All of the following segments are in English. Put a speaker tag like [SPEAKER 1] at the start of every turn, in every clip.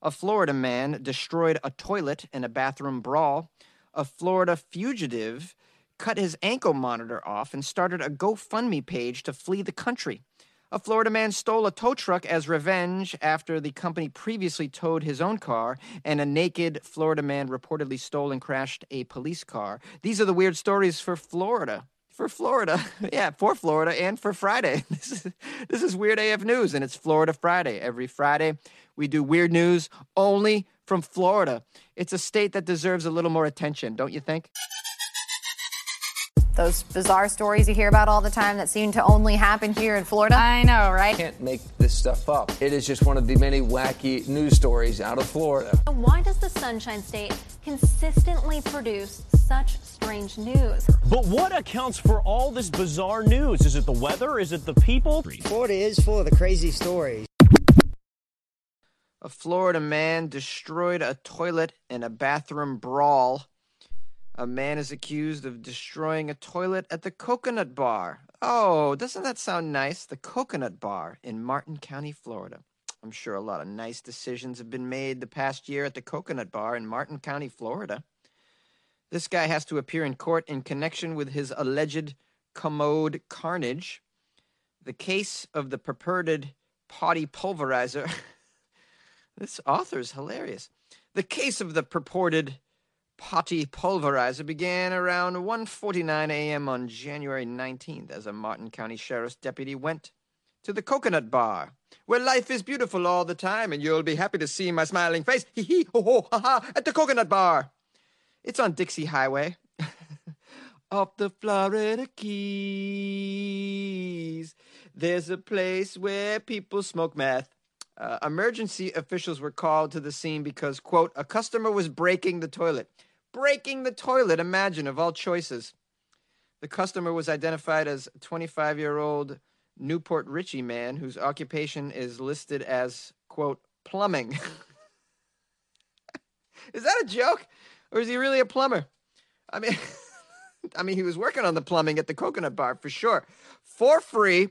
[SPEAKER 1] A Florida man destroyed a toilet in a bathroom brawl. A Florida fugitive cut his ankle monitor off and started a GoFundMe page to flee the country. A Florida man stole a tow truck as revenge after the company previously towed his own car, and a naked Florida man reportedly stole and crashed a police car. These are the weird stories for Florida. For Florida. yeah, for Florida and for Friday. This is, this is Weird AF News, and it's Florida Friday. Every Friday, we do weird news only from Florida. It's a state that deserves a little more attention, don't you think?
[SPEAKER 2] Those bizarre stories you hear about all the time that seem to only happen here in Florida.
[SPEAKER 3] I know, right?
[SPEAKER 4] Can't make this stuff up. It is just one of the many wacky news stories out of Florida.
[SPEAKER 2] Why does the Sunshine State consistently produce such strange news?
[SPEAKER 5] But what accounts for all this bizarre news? Is it the weather? Is it the people?
[SPEAKER 6] Florida is full of the crazy stories.
[SPEAKER 1] A Florida man destroyed a toilet in a bathroom brawl. A man is accused of destroying a toilet at the Coconut Bar. Oh, doesn't that sound nice? The Coconut Bar in Martin County, Florida. I'm sure a lot of nice decisions have been made the past year at the Coconut Bar in Martin County, Florida. This guy has to appear in court in connection with his alleged commode carnage. The case of the purported potty pulverizer. this author's hilarious. The case of the purported potty pulverizer began around 1:49 a.m. on January 19th as a Martin County Sheriff's deputy went to the Coconut Bar, where life is beautiful all the time and you'll be happy to see my smiling face. Hee hee ho ho ha ha at the Coconut Bar. It's on Dixie Highway. Off the Florida Keys. There's a place where people smoke meth. Uh, emergency officials were called to the scene because, quote, a customer was breaking the toilet breaking the toilet, imagine, of all choices. The customer was identified as 25 year old New Port Richey man whose occupation is listed as, quote, plumbing. is that a joke? Or is he really a plumber? I mean, I mean, he was working on the plumbing at the coconut bar for sure. For free.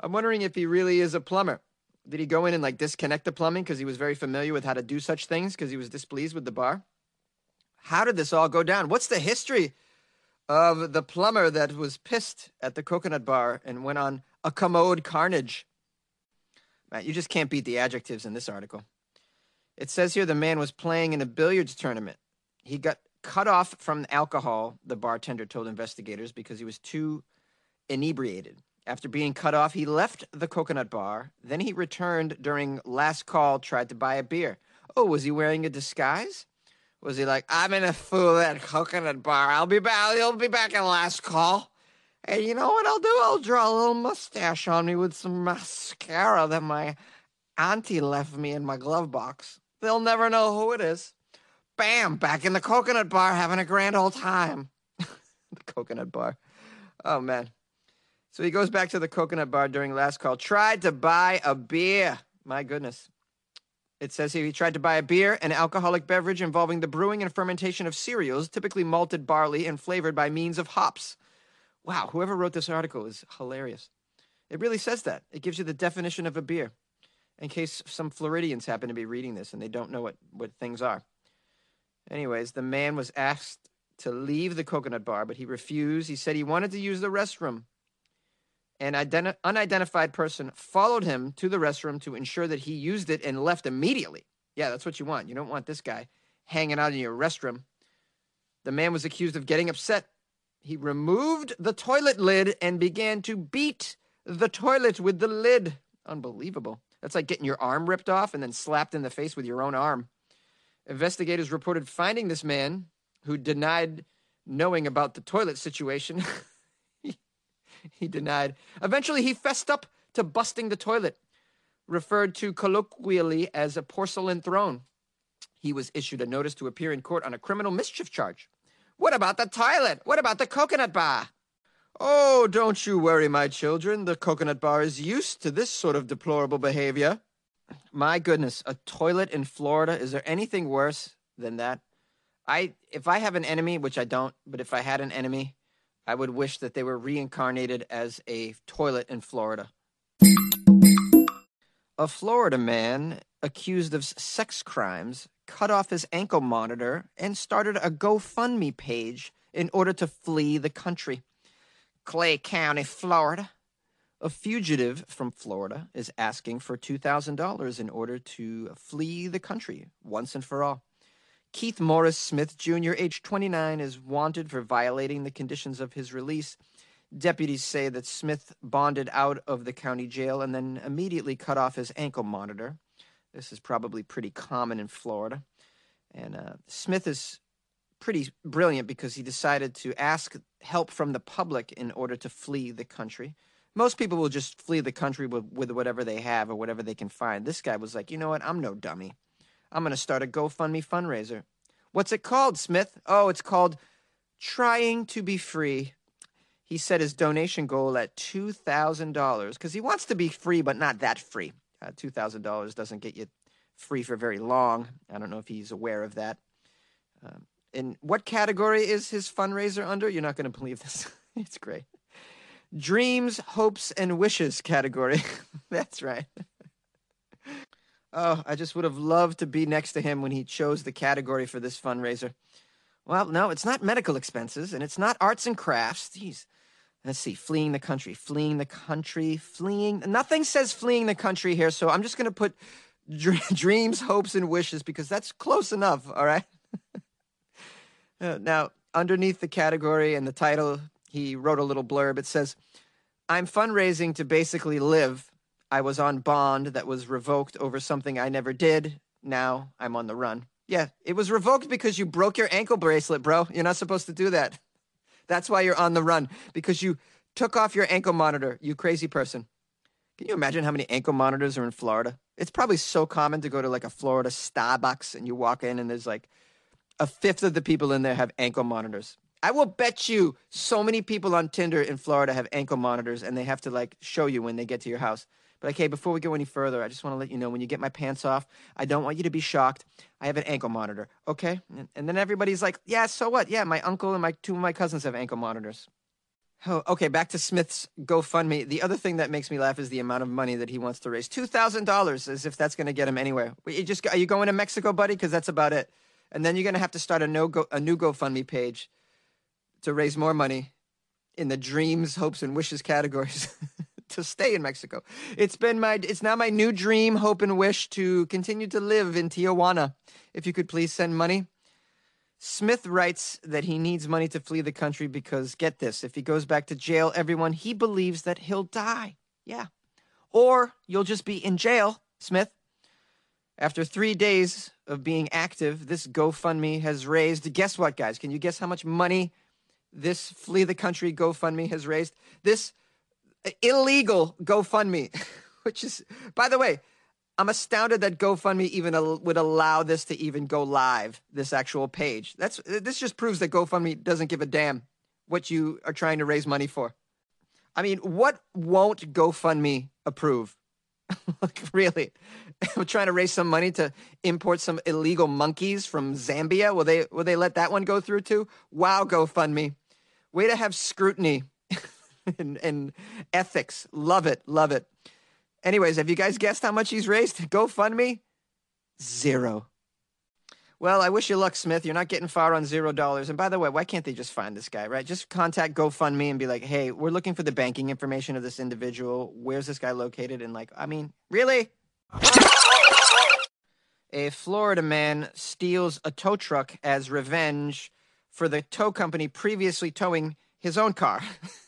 [SPEAKER 1] I'm wondering if he really is a plumber. Did he go in and like disconnect the plumbing because he was very familiar with how to do such things because he was displeased with the bar? How did this all go down? What's the history of the plumber that was pissed at the coconut bar and went on a commode carnage? Matt, you just can't beat the adjectives in this article. It says here the man was playing in a billiards tournament. He got cut off from alcohol, the bartender told investigators, because he was too inebriated. After being cut off, he left the coconut bar. Then he returned during last call, tried to buy a beer. Oh, was he wearing a disguise? Was he like, I'm in a fool at coconut bar. I'll be back. He'll be back in last call. And you know what I'll do? I'll draw a little mustache on me with some mascara that my auntie left me in my glove box. They'll never know who it is. Bam! Back in the coconut bar, having a grand old time. the coconut bar. Oh man. So he goes back to the coconut bar during last call. Tried to buy a beer. My goodness. It says he tried to buy a beer, an alcoholic beverage involving the brewing and fermentation of cereals, typically malted barley and flavored by means of hops. Wow, whoever wrote this article is hilarious. It really says that. It gives you the definition of a beer in case some Floridians happen to be reading this and they don't know what, what things are. Anyways, the man was asked to leave the coconut bar, but he refused. He said he wanted to use the restroom an identi- unidentified person followed him to the restroom to ensure that he used it and left immediately. Yeah, that's what you want. You don't want this guy hanging out in your restroom. The man was accused of getting upset. He removed the toilet lid and began to beat the toilet with the lid. Unbelievable. That's like getting your arm ripped off and then slapped in the face with your own arm. Investigators reported finding this man who denied knowing about the toilet situation. he denied. Eventually, he fessed up to busting the toilet, referred to colloquially as a porcelain throne. He was issued a notice to appear in court on a criminal mischief charge. What about the toilet? What about the coconut bar? Oh, don't you worry, my children. The coconut bar is used to this sort of deplorable behavior. My goodness, a toilet in Florida. Is there anything worse than that? I if I have an enemy, which I don't, but if I had an enemy, I would wish that they were reincarnated as a toilet in Florida. A Florida man accused of sex crimes cut off his ankle monitor and started a GoFundMe page in order to flee the country. Clay County, Florida. A fugitive from Florida is asking for $2,000 in order to flee the country once and for all. Keith Morris Smith Jr., age 29, is wanted for violating the conditions of his release. Deputies say that Smith bonded out of the county jail and then immediately cut off his ankle monitor. This is probably pretty common in Florida. And uh, Smith is pretty brilliant because he decided to ask help from the public in order to flee the country. Most people will just flee the country with, with whatever they have or whatever they can find. This guy was like, you know what? I'm no dummy. I'm going to start a GoFundMe fundraiser. What's it called, Smith? Oh, it's called Trying to Be Free. He set his donation goal at $2,000 because he wants to be free, but not that free. Uh, $2,000 doesn't get you free for very long. I don't know if he's aware of that. Um, in what category is his fundraiser under? You're not going to believe this. it's great. Dreams, hopes, and wishes category. That's right. Oh, I just would have loved to be next to him when he chose the category for this fundraiser. Well, no, it's not medical expenses and it's not arts and crafts. Jeez. Let's see, fleeing the country, fleeing the country, fleeing. Nothing says fleeing the country here, so I'm just going to put dreams, hopes, and wishes because that's close enough, all right? uh, now, underneath the category and the title, he wrote a little blurb. It says, I'm fundraising to basically live. I was on bond that was revoked over something I never did. Now I'm on the run. Yeah, it was revoked because you broke your ankle bracelet, bro. You're not supposed to do that. That's why you're on the run because you took off your ankle monitor, you crazy person. Can you imagine how many ankle monitors are in Florida? It's probably so common to go to like a Florida Starbucks and you walk in and there's like a fifth of the people in there have ankle monitors. I will bet you so many people on Tinder in Florida have ankle monitors and they have to like show you when they get to your house. But okay, before we go any further, I just want to let you know when you get my pants off, I don't want you to be shocked. I have an ankle monitor, okay? And, then everybody's like, yeah, so what? Yeah, my uncle and my two of my cousins have ankle monitors. Oh, okay, back to Smith's GoFundMe. The other thing that makes me laugh is the amount of money that he wants to raise. $2,000 as if that's going to get him anywhere. You just are you going to Mexico, buddy? Cuz that's about it. And then you're going to have to start a no go, a new GoFundMe page to raise more money in the dreams, hopes and wishes categories. to stay in Mexico. It's been my it's now my new dream, hope and wish to continue to live in Tijuana. If you could please send money. Smith writes that he needs money to flee the country because get this, if he goes back to jail, everyone he believes that he'll die. Yeah. Or you'll just be in jail, Smith. After 3 days of being active, this GoFundMe has raised guess what guys? Can you guess how much money this flee the country GoFundMe has raised? This illegal GoFundMe, which is, by the way, I'm astounded that GoFundMe even al- would allow this to even go live. This actual page. That's this just proves that GoFundMe doesn't give a damn what you are trying to raise money for. I mean, what won't GoFundMe approve? like really, we're trying to raise some money to import some illegal monkeys from Zambia. Will they will they let that one go through too? Wow, GoFundMe, way to have scrutiny and, ethics. Love it. Love it. Anyways, have you guys guessed how much he's raised? GoFundMe? Zero. Well, I wish you luck, Smith. You're not getting far on zero dollars. And by the way, why can't they just find this guy, right? Just contact GoFundMe and be like, hey, we're looking for the banking information of this individual. Where's this guy located? And like, I mean, really? A Florida man steals a tow truck as revenge for the tow company previously towing his own car.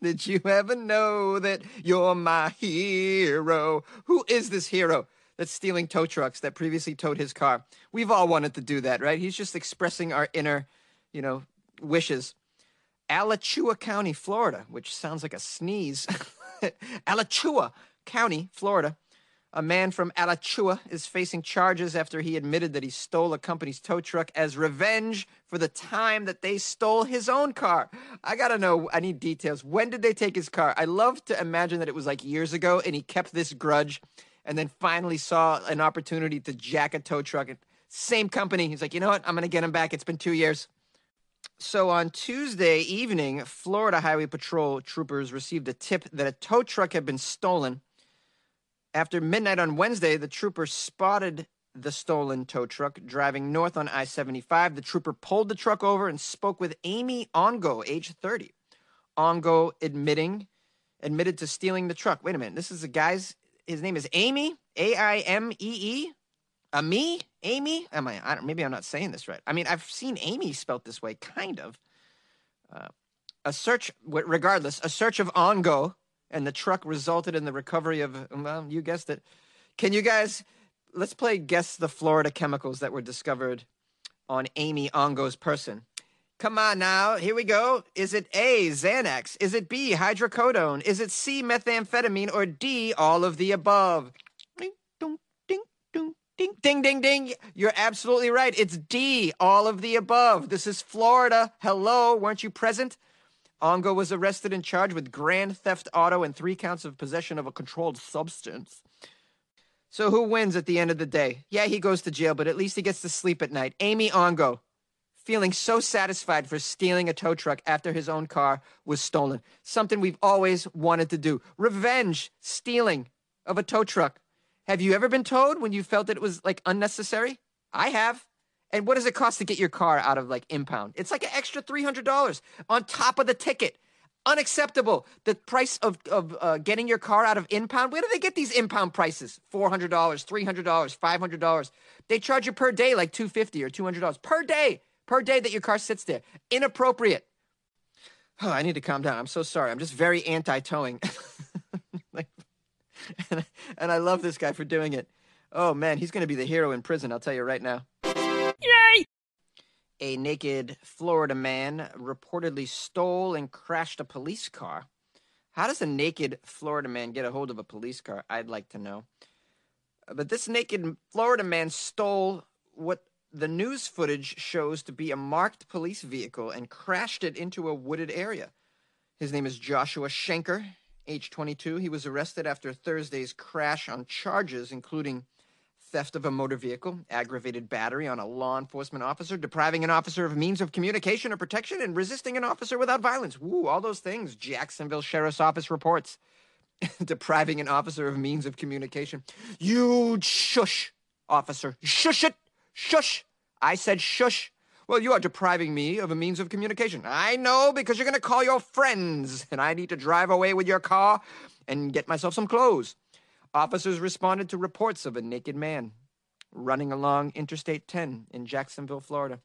[SPEAKER 1] Did you ever know that you're my hero? Who is this hero that's stealing tow trucks that previously towed his car? We've all wanted to do that, right? He's just expressing our inner, you know, wishes. Alachua County, Florida, which sounds like a sneeze. Alachua County, Florida. A man from Alachua is facing charges after he admitted that he stole a company's tow truck as revenge for the time that they stole his own car. I gotta know, I need details. When did they take his car? I love to imagine that it was like years ago and he kept this grudge and then finally saw an opportunity to jack a tow truck. Same company. He's like, you know what? I'm gonna get him back. It's been two years. So on Tuesday evening, Florida Highway Patrol troopers received a tip that a tow truck had been stolen After midnight on Wednesday, the trooper spotted the stolen tow truck driving north on I 75. The trooper pulled the truck over and spoke with Amy Ongo, age 30. Ongo admitting admitted to stealing the truck. Wait a minute. This is a guy's his name is Amy, A I M E E. A me? Amy? Am I, I don't, maybe I'm not saying this right. I mean, I've seen Amy spelt this way kind of. Uh, a search regardless, a search of Ongo and the truck resulted in the recovery of well, you guessed it. Can you guys let's play guess the Florida chemicals that were discovered on Amy Ongo's person. Come on now, here we go. Is it A, Xanax? Is it B, hydrocodone? Is it C, methamphetamine? Or D, all of the above? Ding, ding, ding, ding, ding, ding, ding, ding. You're absolutely right. It's D, all of the above. This is Florida. Hello, weren't you present? Ongo was arrested and charged with grand theft auto and three counts of possession of a controlled substance. So who wins at the end of the day? Yeah, he goes to jail, but at least he gets to sleep at night. Amy Ongo, feeling so satisfied for stealing a tow truck after his own car was stolen. Something we've always wanted to do. Revenge stealing of a tow truck. Have you ever been towed when you felt that it was like unnecessary? I have. And what does it cost to get your car out of like impound? It's like an extra $300 on top of the ticket unacceptable. The price of, of uh, getting your car out of impound, where do they get these impound prices? $400, $300, $500. They charge you per day like 250 or $200 per day, per day that your car sits there. Inappropriate. Oh, I need to calm down. I'm so sorry. I'm just very anti towing. and, and I love this guy for doing it. Oh man, he's going to be the hero in prison, I'll tell you right now a naked Florida man reportedly stole and crashed a police car. How does a naked Florida man get a hold of a police car? I'd like to know. Uh, but this naked Florida man stole what the news footage shows to be a marked police vehicle and crashed it into a wooded area. His name is Joshua Schenker, age 22. He was arrested after Thursday's crash on charges including theft of a motor vehicle, aggravated battery on a law enforcement officer, depriving an officer of means of communication or protection, and resisting an officer without violence. Woo, all those things. Jacksonville Sheriff's Office reports. depriving an officer of means of communication. You shush, officer. Shush it. Shush. I said shush. Well, you are depriving me of a means of communication. I know because you're going to call your friends, and I need to drive away with your car and get myself some clothes. Officers responded to reports of a naked man running along Interstate 10 in Jacksonville, Florida.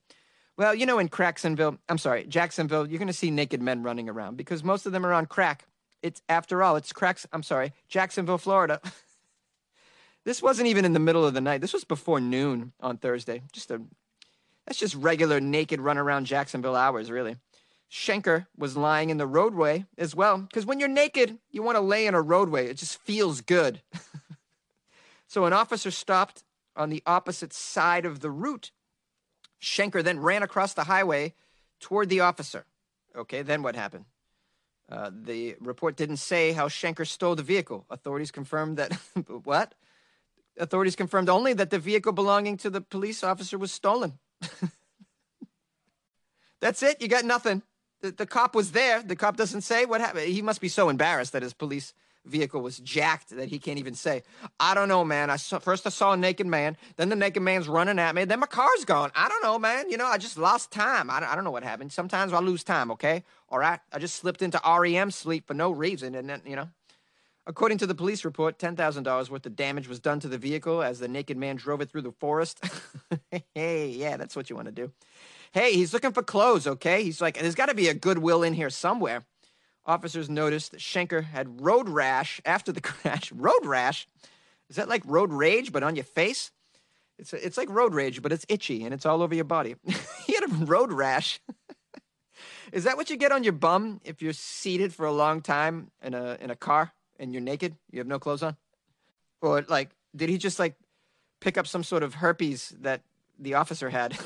[SPEAKER 1] Well, you know, in Cracksonville, I'm sorry, Jacksonville, you're going to see naked men running around because most of them are on crack. It's, after all, it's cracks, I'm sorry, Jacksonville, Florida. this wasn't even in the middle of the night. This was before noon on Thursday. Just a, that's just regular naked run around Jacksonville hours, really. Shenker was lying in the roadway as well. Because when you're naked, you want to lay in a roadway. It just feels good. so an officer stopped on the opposite side of the route. Shenker then ran across the highway toward the officer. Okay, then what happened? Uh, the report didn't say how Shenker stole the vehicle. Authorities confirmed that. what? Authorities confirmed only that the vehicle belonging to the police officer was stolen. That's it. You got nothing. The, the cop was there. The cop doesn't say what happened. He must be so embarrassed that his police vehicle was jacked that he can't even say. I don't know, man. I saw, first I saw a naked man, then the naked man's running at me, then my car's gone. I don't know, man. You know, I just lost time. I I don't know what happened. Sometimes I lose time. Okay, all right. I just slipped into REM sleep for no reason, and then you know. According to the police report, $10,000 worth of damage was done to the vehicle as the naked man drove it through the forest. hey, yeah, that's what you want to do. Hey, he's looking for clothes, okay? He's like, there's got to be a goodwill in here somewhere. Officers noticed that Shenker had road rash after the crash. road rash? Is that like road rage, but on your face? It's, it's like road rage, but it's itchy and it's all over your body. he had a road rash. Is that what you get on your bum if you're seated for a long time in a in a car and you're naked? You have no clothes on? Or like did he just like pick up some sort of herpes that the officer had?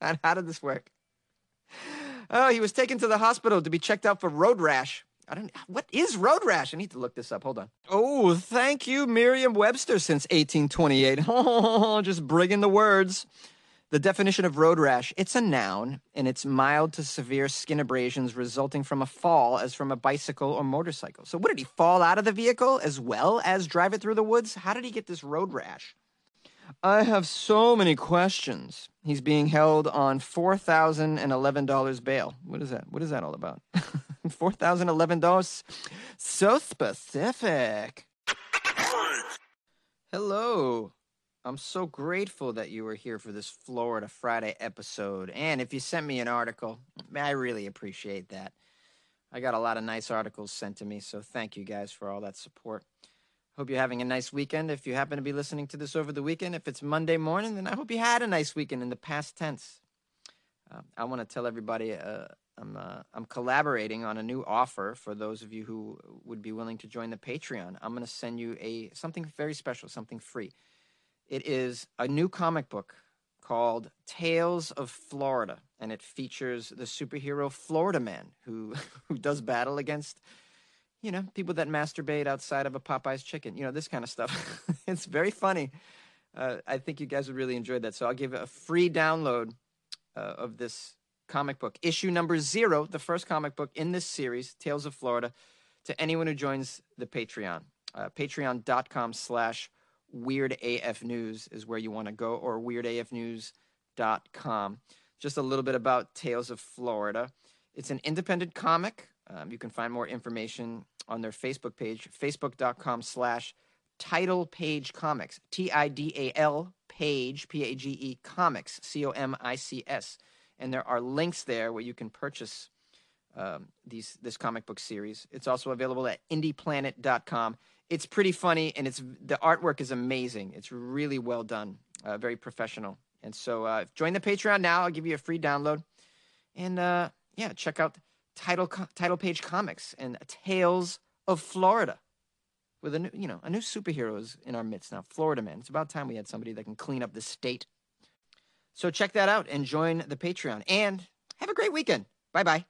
[SPEAKER 1] How did this work? Oh, he was taken to the hospital to be checked out for road rash. I don't. What is road rash? I need to look this up. Hold on. Oh, thank you, Merriam-Webster, since 1828. Oh, just bringing the words. The definition of road rash, it's a noun, and it's mild to severe skin abrasions resulting from a fall as from a bicycle or motorcycle. So what did he fall out of the vehicle as well as drive it through the woods? How did he get this road rash? I have so many questions. He's being held on $4,011 bail. What is that? What is that all about? $4,011? So specific. Hello. I'm so grateful that you were here for this Florida Friday episode. And if you sent me an article, I really appreciate that. I got a lot of nice articles sent to me, so thank you guys for all that support. Hope you're having a nice weekend. If you happen to be listening to this over the weekend, if it's Monday morning, then I hope you had a nice weekend in the past tense. Uh, I want to tell everybody uh, I'm uh, I'm collaborating on a new offer for those of you who would be willing to join the Patreon. I'm going to send you a something very special, something free. It is a new comic book called Tales of Florida, and it features the superhero Florida Man who who does battle against you know people that masturbate outside of a Popeye's chicken. You know this kind of stuff. it's very funny. Uh, I think you guys would really enjoy that. So I'll give a free download uh, of this comic book, issue number zero, the first comic book in this series, Tales of Florida, to anyone who joins the Patreon. Uh, Patreon.com slash Weird AF News is where you want to go, or weirdafnews.com. Just a little bit about Tales of Florida. It's an independent comic. Um, you can find more information on their Facebook page, facebook.com slash tidal page comics, T I D A L page, P A G E comics, C O M I C S. And there are links there where you can purchase um, these this comic book series. It's also available at indieplanet.com it's pretty funny and it's the artwork is amazing. It's really well done, uh, very professional. And so uh, join the Patreon now. I'll give you a free download, and uh, yeah, check out tidal tidal page comics and Tales of Florida with a new you know a new superhero is in our midst now. Florida man. It's about time we had somebody that can clean up the state. So check that out and join the Patreon and have a great weekend. Bye bye.